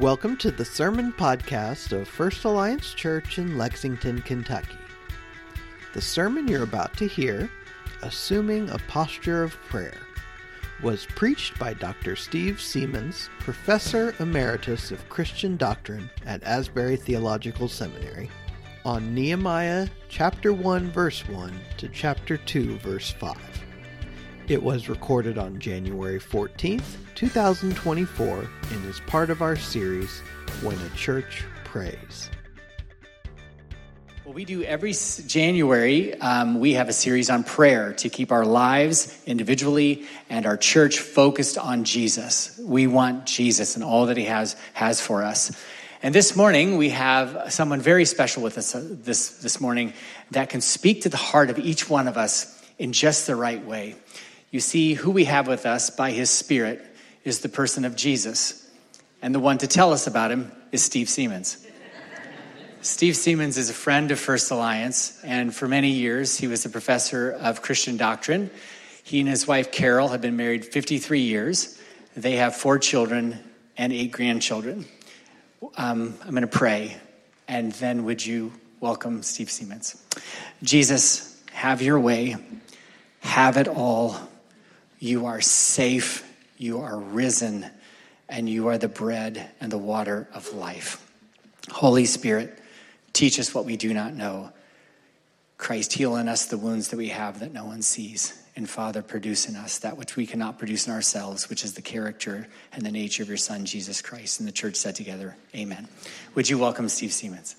Welcome to the Sermon Podcast of First Alliance Church in Lexington, Kentucky. The sermon you're about to hear, Assuming a Posture of Prayer, was preached by Dr. Steve Seamands, Professor Emeritus of Christian Doctrine at Asbury Theological Seminary, on Nehemiah chapter 1 verse 1 to chapter 2 verse 5. It was recorded on January 14th, 2024, and is part of our series, When a Church Prays. Well, we do every January, um, we have a series on prayer to keep our lives individually and our church focused on Jesus. We want Jesus and all that he has, has for us. And this morning, we have someone very special with us uh, this, this morning that can speak to the heart of each one of us in just the right way. You see, who we have with us by his Spirit is the person of Jesus. And the one to tell us about him is Steve Seamands. Steve Seamands is a friend of First Alliance, and for many years he was a professor of Christian doctrine. He and his wife Carol have been married 53 years. They have four children and eight grandchildren. Um, I'm going to pray, and then would you welcome Steve Seamands? Jesus, have your way, have it all. You are safe, you are risen, and you are the bread and the water of life. Holy Spirit, teach us what we do not know. Christ, heal in us the wounds that we have that no one sees. And Father, produce in us that which we cannot produce in ourselves, which is the character and the nature of your Son, Jesus Christ. And the church said together, Amen. Would you welcome Steve Seamands?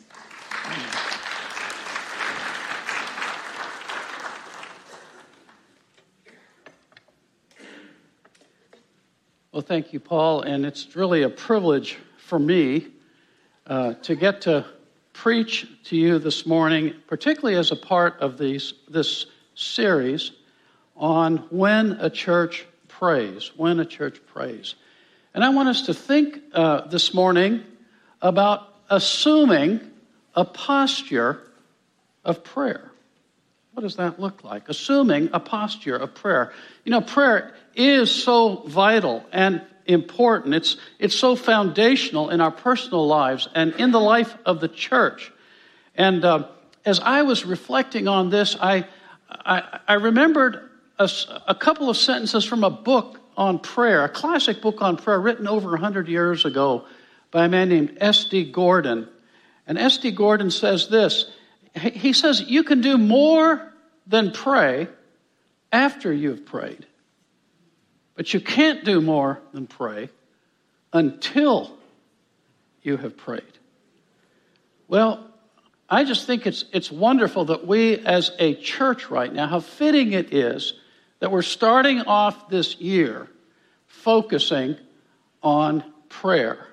Well, thank you, Paul, and it's really a privilege for me uh, to get to preach to you this morning, particularly as a part of these, this series on when a church prays. When a church prays. And I want us to think uh, this morning about assuming a posture of prayer. What does that look like? Assuming a posture of prayer. You know, prayer is so vital and important. It's, it's so foundational in our personal lives and in the life of the church. And uh, as I was reflecting on this, I, I, I remembered a, a, couple of sentences from a book on prayer, a classic book on prayer written over 100 years ago by a man named S.D. Gordon. And S.D. Gordon says this He says, You can do more than pray after you've prayed. But you can't do more than pray until you have prayed. Well, I just think it's, it's wonderful that we as a church right now, how fitting it is that we're starting off this year focusing on prayer.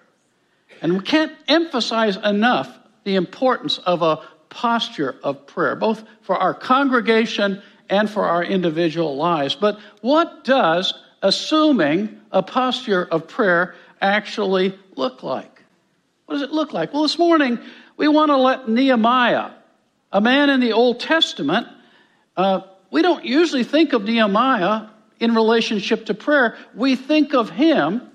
And we can't emphasize enough the importance of a posture of prayer, both for our congregation and for our individual lives. But what does assuming a posture of prayer actually look like? What does it look like? Well, this morning we want to let Nehemiah, a man in the Old Testament, uh, we don't usually think of Nehemiah in relationship to prayer. We think of him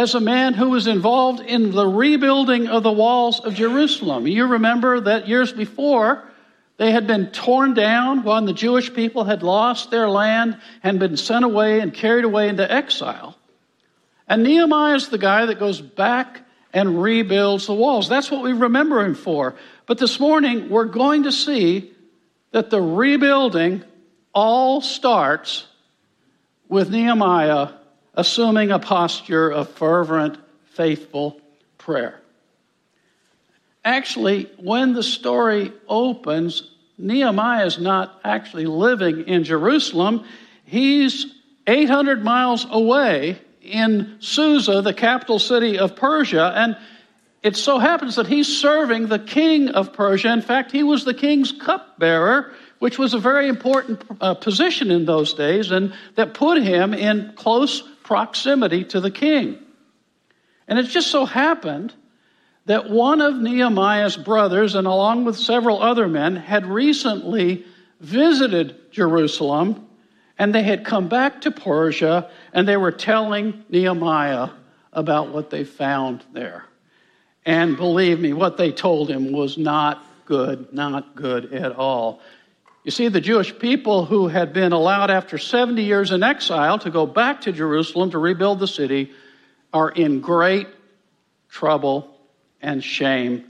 as a man who was involved in the rebuilding of the walls of Jerusalem. You remember that years before, they had been torn down when the Jewish people had lost their land and been sent away and carried away into exile. And Nehemiah is the guy that goes back and rebuilds the walls. That's what we remember him for. But this morning, we're going to see that the rebuilding all starts with Nehemiah assuming a posture of fervent, faithful prayer. Actually, when the story opens, Nehemiah is not actually living in Jerusalem. He's 800 miles away in Susa, the capital city of Persia, and it so happens that he's serving the king of Persia. In fact, he was the king's cupbearer which was a very important uh, position in those days and that put him in close proximity to the king. And it just so happened that one of Nehemiah's brothers, and along with several other men, had recently visited Jerusalem and they had come back to Persia and they were telling Nehemiah about what they found there. And believe me, what they told him was not good, not good at all. You see, the Jewish people who had been allowed after 70 years in exile to go back to Jerusalem to rebuild the city are in great trouble and shame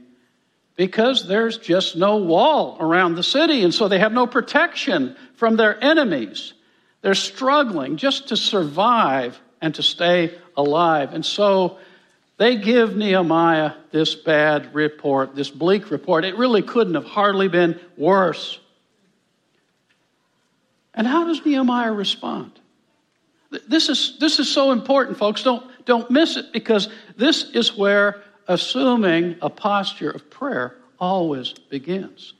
because there's just no wall around the city, and so they have no protection from their enemies. They're struggling just to survive and to stay alive. And so they give Nehemiah this bad report, this bleak report. It really couldn't have hardly been worse. And how does Nehemiah respond? This is, this is so important, folks. Don't, don't miss it because this is where assuming a posture of prayer always begins.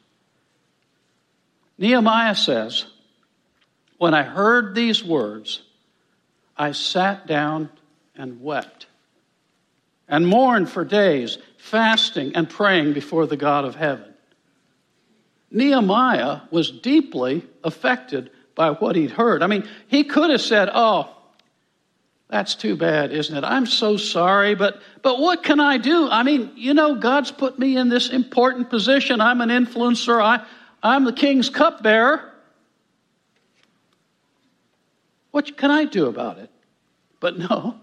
Nehemiah says, When I heard these words, I sat down and wept and mourned for days, fasting and praying before the God of heaven. Nehemiah was deeply affected by what he'd heard. I mean, he could have said, Oh, that's too bad, isn't it? I'm so sorry, but, but what can I do? I mean, you know, God's put me in this important position. I'm an influencer, I, I'm the king's cupbearer. What can I do about it? But no,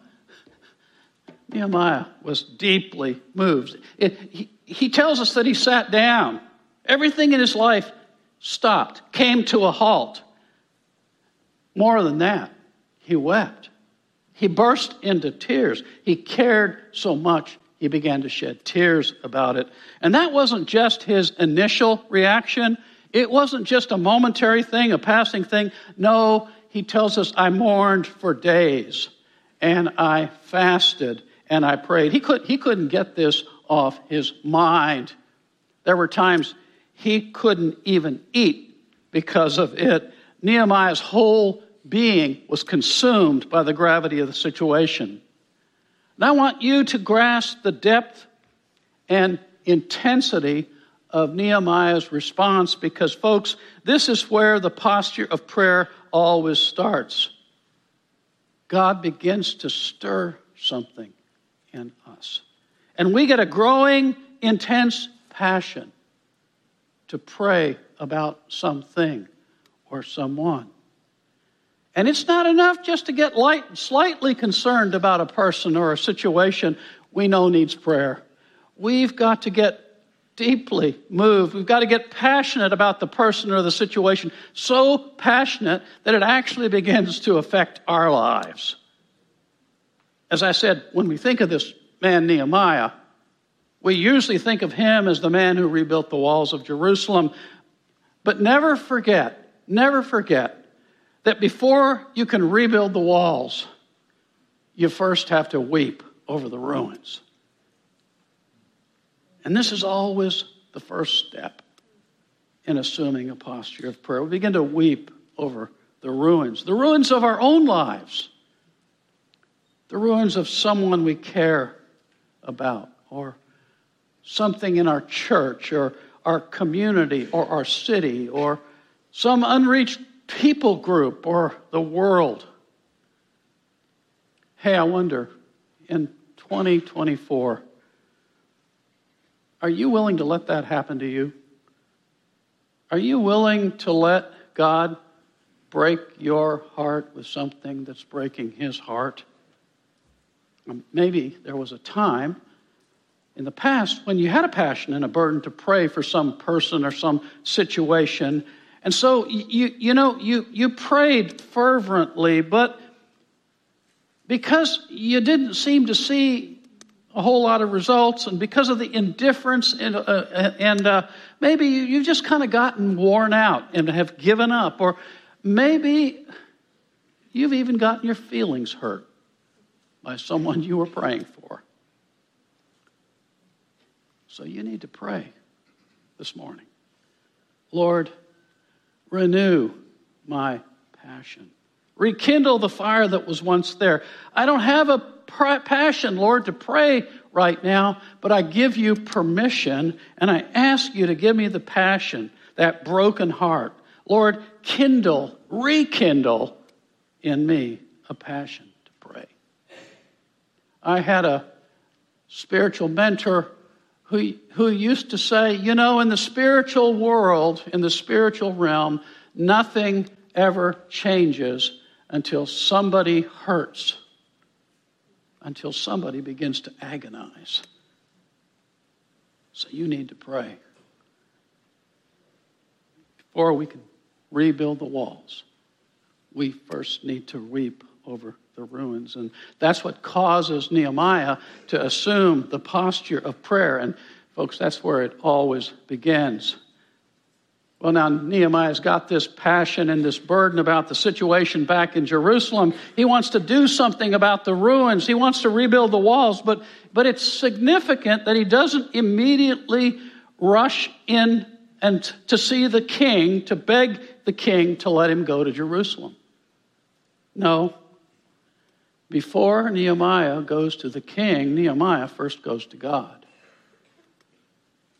Nehemiah was deeply moved. It, he, he tells us that he sat down. Everything in his life stopped, came to a halt. More than that, he wept. He burst into tears. He cared so much, he began to shed tears about it. And that wasn't just his initial reaction, it wasn't just a momentary thing, a passing thing. No, he tells us, I mourned for days, and I fasted, and I prayed. He, could, he couldn't get this off his mind. There were times he couldn't even eat because of it. Nehemiah's whole being was consumed by the gravity of the situation. And I want you to grasp the depth and intensity of Nehemiah's response because, folks, this is where the posture of prayer always starts. God begins to stir something in us. And we get a growing, intense passion to pray about something or someone. And it's not enough just to get light, slightly concerned about a person or a situation we know needs prayer. We've got to get deeply moved. We've got to get passionate about the person or the situation, so passionate that it actually begins to affect our lives. As I said, when we think of this man, Nehemiah, we usually think of him as the man who rebuilt the walls of Jerusalem. But never forget, never forget that before you can rebuild the walls, you first have to weep over the ruins. And this is always the first step in assuming a posture of prayer. We begin to weep over the ruins, the ruins of our own lives, the ruins of someone we care about, or something in our church, or our community, or our city, or some unreached people group or the world. Hey, I wonder, in 2024, are you willing to let that happen to you? Are you willing to let God break your heart with something that's breaking his heart? Um, maybe there was a time in the past when you had a passion and a burden to pray for some person or some situation and so you you know you you prayed fervently, but because you didn't seem to see a whole lot of results, and because of the indifference, and, uh, and uh, maybe you've just kind of gotten worn out and have given up, or maybe you've even gotten your feelings hurt by someone you were praying for. So you need to pray this morning. Lord, Renew my passion. Rekindle the fire that was once there. I don't have a passion, Lord, to pray right now, but I give you permission and I ask you to give me the passion, that broken heart. Lord, kindle, rekindle in me a passion to pray. I had a spiritual mentor who, who used to say, you know, in the spiritual world, in the spiritual realm, nothing ever changes until somebody hurts, until somebody begins to agonize. So you need to pray before we can rebuild the walls. We first need to weep over the ruins. And that's what causes Nehemiah to assume the posture of prayer. And, folks, that's where it always begins. Well, now Nehemiah's got this passion and this burden about the situation back in Jerusalem. He wants to do something about the ruins. He wants to rebuild the walls, but, but it's significant that he doesn't immediately rush in and to see the king, to beg the king to let him go to Jerusalem. No, before Nehemiah goes to the king, Nehemiah first goes to God.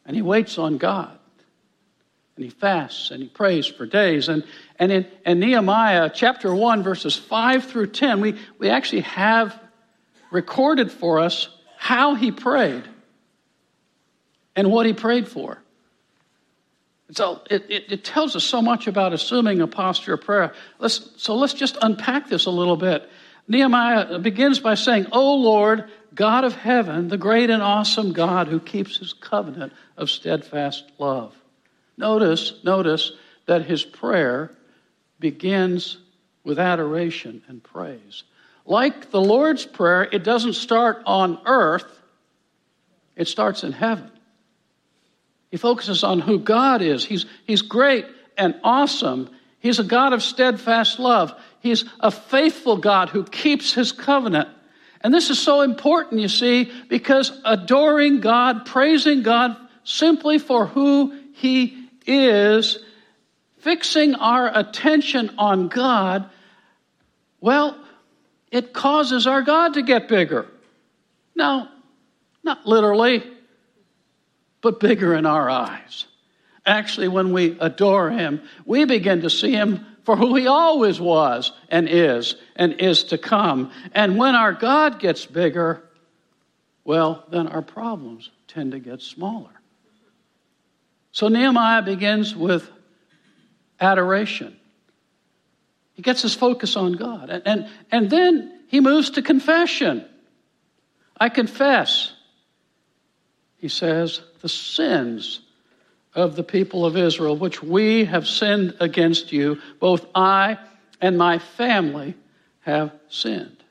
And he waits on God. And he fasts and he prays for days. And, and in and Nehemiah chapter 1, verses 5 through 10, we, we actually have recorded for us how he prayed and what he prayed for. So it, it, it, tells us so much about assuming a posture of prayer. Let's, so let's just unpack this a little bit. Nehemiah begins by saying, O Lord, God of heaven, the great and awesome God who keeps his covenant of steadfast love. Notice, notice that his prayer begins with adoration and praise. Like the Lord's Prayer, it doesn't start on earth, it starts in heaven. He focuses on who God is. He's, he's great and awesome. He's a God of steadfast love. He's a faithful God who keeps his covenant. And this is so important, you see, because adoring God, praising God simply for who he is, fixing our attention on God, well, it causes our God to get bigger. Now, not literally, but bigger in our eyes. Actually, when we adore Him, we begin to see Him for who he always was and is and is to come. And when our God gets bigger, well, then our problems tend to get smaller. So Nehemiah begins with adoration. He gets his focus on God. And, and, and then he moves to confession. I confess, he says, the sins of the people of Israel, which we have sinned against you. Both I and my family have sinned.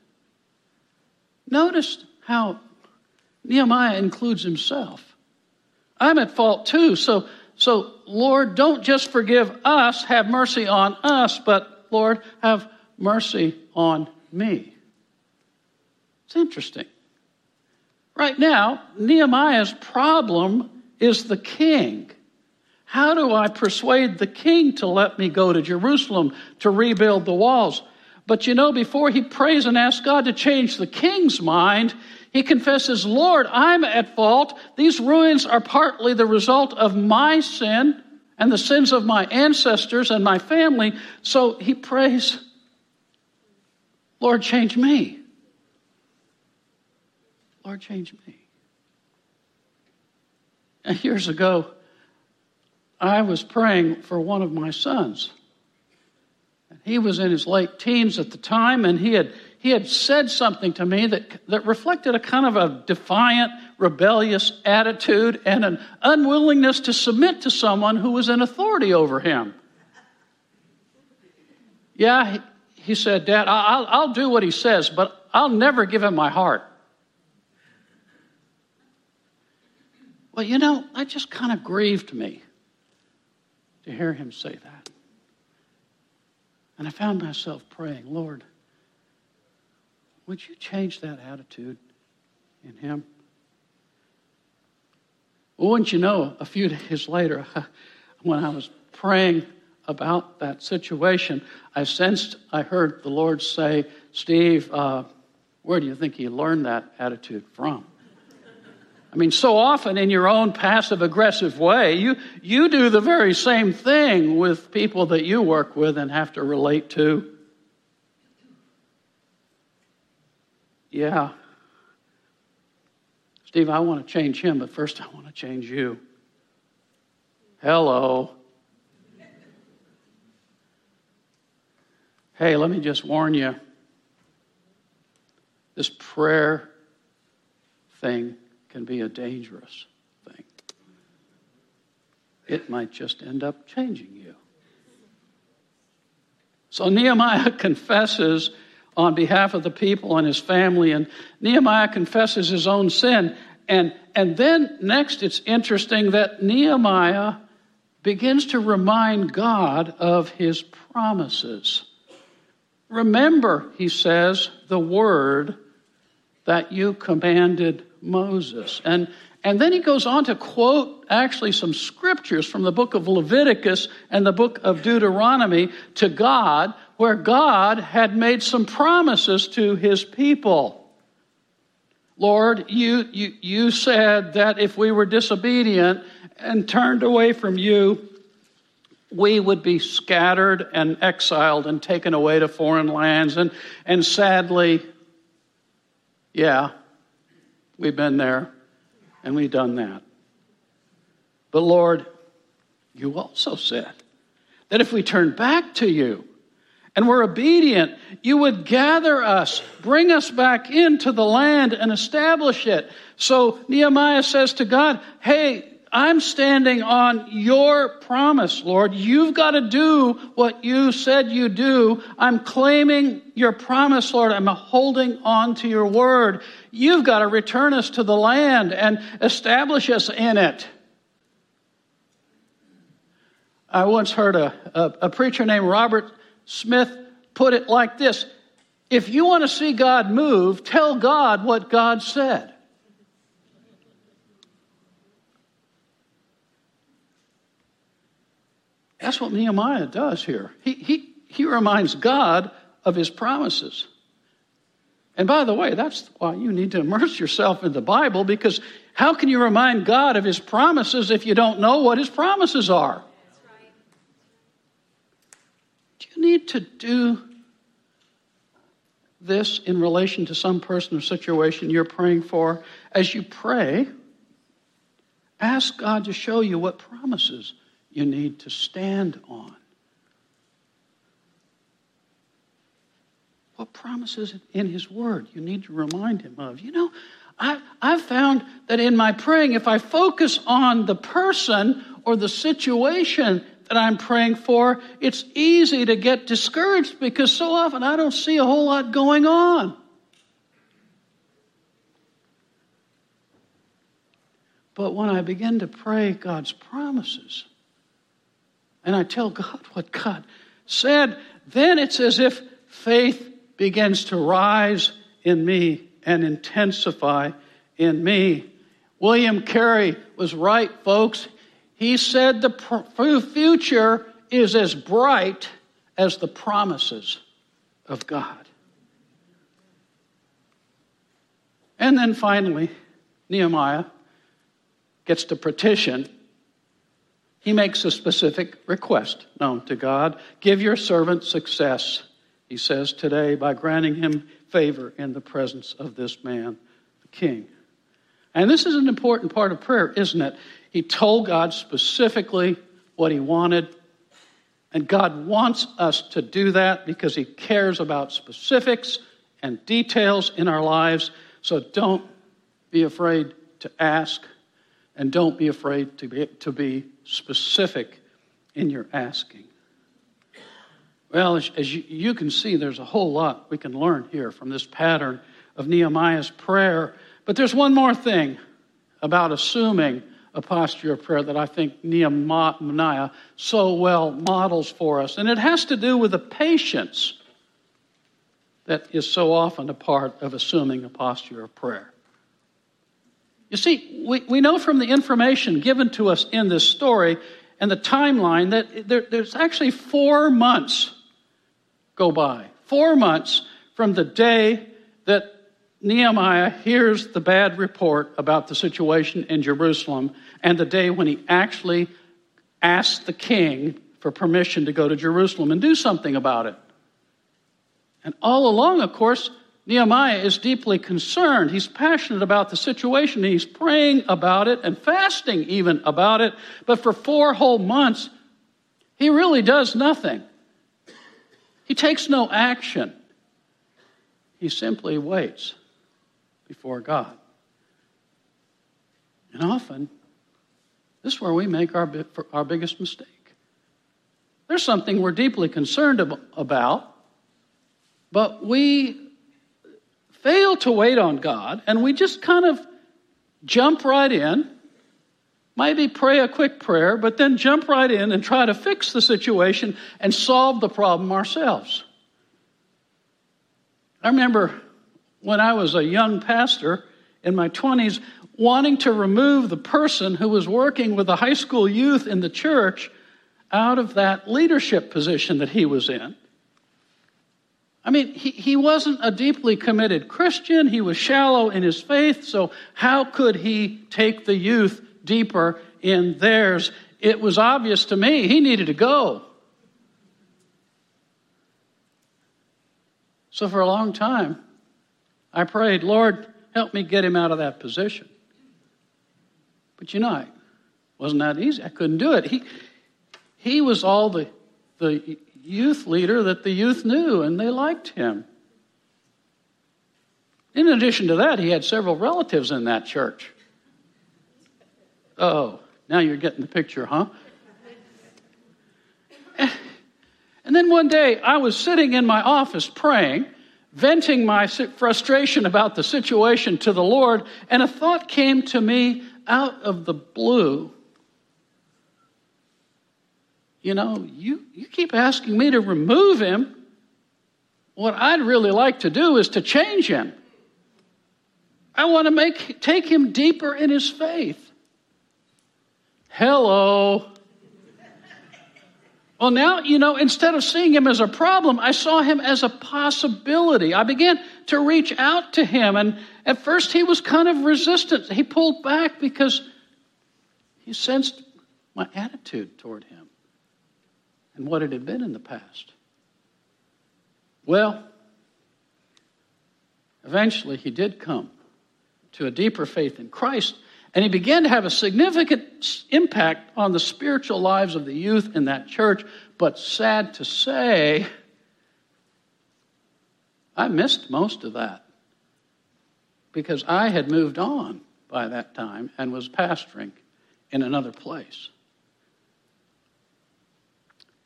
Notice how Nehemiah includes himself. I'm at fault too. So, so Lord, don't just forgive us, have mercy on us, but Lord, have mercy on me. It's interesting. Right now, Nehemiah's problem is the king. How do I persuade the king to let me go to Jerusalem to rebuild the walls? But you know, before he prays and asks God to change the king's mind, he confesses, Lord, I'm at fault. These ruins are partly the result of my sin and the sins of my ancestors and my family. So he prays, Lord, change me. Lord, change me. And years ago, I was praying for one of my sons. He was in his late teens at the time, and he had, he had said something to me that, that reflected a kind of a defiant, rebellious attitude and an unwillingness to submit to someone who was in authority over him. Yeah, he, he said, Dad, I'll, I'll do what he says, but I'll never give him my heart. Well, you know, that just kind of grieved me to hear him say that. And I found myself praying, Lord, would you change that attitude in him? Well, wouldn't you know, a few days later, when I was praying about that situation, I sensed, I heard the Lord say, Steve, uh, where do you think he learned that attitude from? I mean, so often in your own passive aggressive way, you, you do the very same thing with people that you work with and have to relate to. Yeah, Steve, I want to change him, but first I want to change you. Hello. Hey, let me just warn you this prayer thing can be a dangerous thing. It might just end up changing you. So Nehemiah confesses on behalf of the people and his family, and Nehemiah confesses his own sin. And, and then next, it's interesting that Nehemiah begins to remind God of his promises. Remember, he says, the word that you commanded Moses. And, and then he goes on to quote actually some scriptures from the book of Leviticus and the book of Deuteronomy to God, where God had made some promises to his people. Lord, you, you, you said that if we were disobedient and turned away from you, we would be scattered and exiled and taken away to foreign lands. And, and sadly, yeah, we've been there and we've done that. But Lord, you also said that if we turn back to you and we're obedient, you would gather us, bring us back into the land and establish it. So Nehemiah says to God, Hey, I'm standing on your promise, Lord. You've got to do what you said you do. I'm claiming your promise, Lord. I'm holding on to your word. You've got to return us to the land and establish us in it. I once heard a, a, a preacher named Robert Smith put it like this If you want to see God move, tell God what God said. That's what Nehemiah does here. He, he, he reminds God of his promises. And by the way, that's why you need to immerse yourself in the Bible because how can you remind God of his promises if you don't know what his promises are? Do you need to do this in relation to some person or situation you're praying for? As you pray, ask God to show you what promises you need to stand on. What promises in His Word you need to remind Him of? You know, I, I've found that in my praying, if I focus on the person or the situation that I'm praying for, it's easy to get discouraged because so often I don't see a whole lot going on. But when I begin to pray God's promises, and I tell God what God said, then it's as if faith begins to rise in me and intensify in me. William Carey was right, folks. He said the future is as bright as the promises of God. And then finally, Nehemiah gets to petition he makes a specific request known to God Give your servant success, he says today, by granting him favor in the presence of this man, the king. And this is an important part of prayer, isn't it? He told God specifically what he wanted. And God wants us to do that because he cares about specifics and details in our lives. So don't be afraid to ask and don't be afraid to be, to be specific in your asking. Well, as, as you, you can see, there's a whole lot we can learn here from this pattern of Nehemiah's prayer. But there's one more thing about assuming a posture of prayer that I think Nehemiah so well models for us. And it has to do with the patience that is so often a part of assuming a posture of prayer. You see, we, we know from the information given to us in this story and the timeline that there, there's actually four months go by. Four months from the day that Nehemiah hears the bad report about the situation in Jerusalem and the day when he actually asks the king for permission to go to Jerusalem and do something about it. And all along, of course, Nehemiah is deeply concerned. He's passionate about the situation. He's praying about it and fasting even about it. But for four whole months, he really does nothing. He takes no action. He simply waits before God. And often, this is where we make our, our biggest mistake. There's something we're deeply concerned about, but we fail to wait on God and we just kind of jump right in, maybe pray a quick prayer, but then jump right in and try to fix the situation and solve the problem ourselves. I remember when I was a young pastor in my 20s, wanting to remove the person who was working with the high school youth in the church out of that leadership position that he was in. I mean, he, he wasn't a deeply committed Christian. He was shallow in his faith. So, how could he take the youth deeper in theirs? It was obvious to me he needed to go. So, for a long time, I prayed, Lord, help me get him out of that position. But you know, it wasn't that easy. I couldn't do it. He, he was all the, the youth leader that the youth knew, and they liked him. In addition to that, he had several relatives in that church. Oh, now you're getting the picture, huh? And then one day I was sitting in my office praying, venting my frustration about the situation to the Lord, and a thought came to me out of the blue you know, you, you keep asking me to remove him. What I'd really like to do is to change him. I want to make take him deeper in his faith. Hello. Well, now, you know, instead of seeing him as a problem, I saw him as a possibility. I began to reach out to him, and at first he was kind of resistant. He pulled back because he sensed my attitude toward him and what it had been in the past. Well, eventually he did come to a deeper faith in Christ, and he began to have a significant impact on the spiritual lives of the youth in that church. But sad to say, I missed most of that because I had moved on by that time and was pastoring in another place.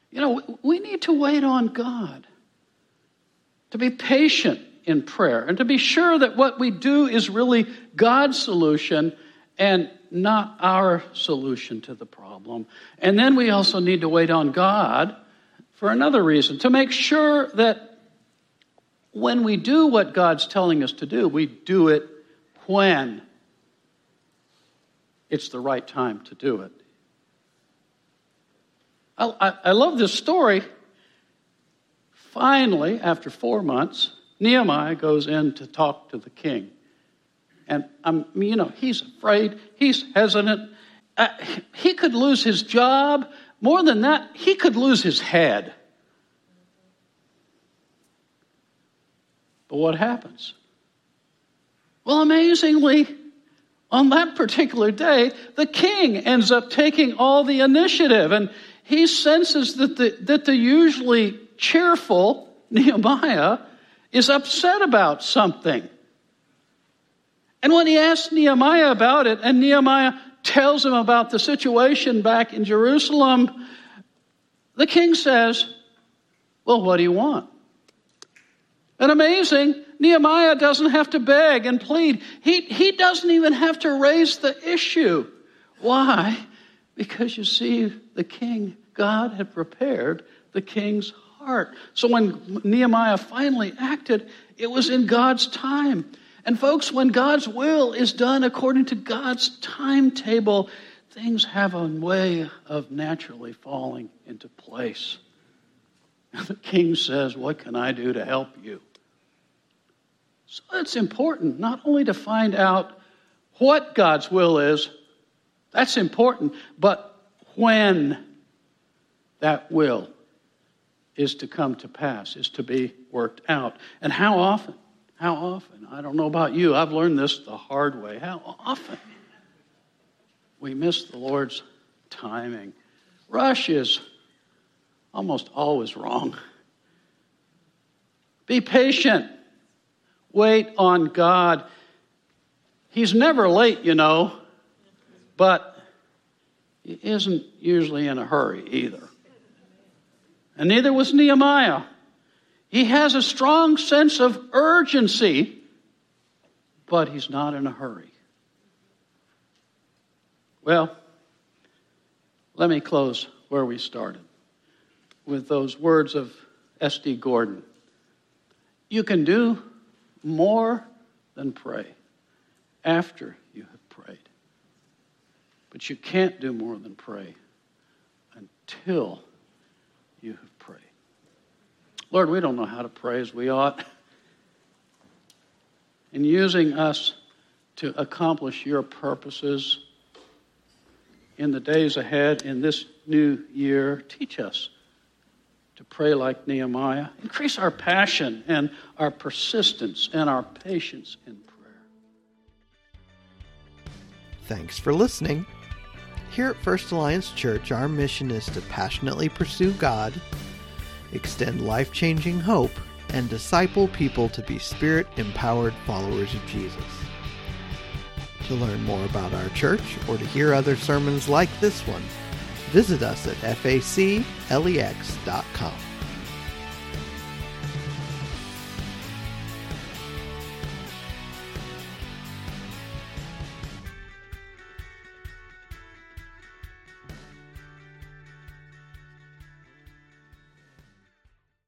You know, we need to wait on God, to be patient in prayer, and to be sure that what we do is really God's solution and not our solution to the problem. And then we also need to wait on God for another reason to make sure that when we do what God's telling us to do, we do it when it's the right time to do it. I, I love this story. Finally, after four months, Nehemiah goes in to talk to the king. And, um, you know, he's afraid, he's hesitant. Uh, he could lose his job. More than that, he could lose his head. But what happens? Well, amazingly, on that particular day, the king ends up taking all the initiative. And he senses that the, that the usually cheerful Nehemiah is upset about something. And when he asks Nehemiah about it, and Nehemiah tells him about the situation back in Jerusalem, the king says, Well, what do you want? And amazing, Nehemiah doesn't have to beg and plead. He, he doesn't even have to raise the issue. Why? Because you see, the king God had prepared the king's heart. So when Nehemiah finally acted, it was in God's time. And folks, when God's will is done according to God's timetable, things have a way of naturally falling into place. The king says, What can I do to help you? So it's important not only to find out what God's will is, that's important, but when that will is to come to pass, is to be worked out. And how often? How often? I don't know about you. I've learned this the hard way. How often we miss the Lord's timing? Rush is almost always wrong. Be patient. Wait on God. He's never late, you know, but he isn't usually in a hurry either. And neither was Nehemiah. He has a strong sense of urgency, but he's not in a hurry. Well, let me close where we started with those words of S.D. Gordon. You can do more than pray after you have prayed. But you can't do more than pray until you have. Lord, we don't know how to pray as we ought. In using us to accomplish your purposes in the days ahead, in this new year, teach us to pray like Nehemiah. Increase our passion and our persistence and our patience in prayer. Thanks for listening. Here at First Alliance Church, our mission is to passionately pursue God, extend life changing hope, and disciple people to be spirit empowered followers of Jesus. To learn more about our church or to hear other sermons like this one, visit us at faclex.com.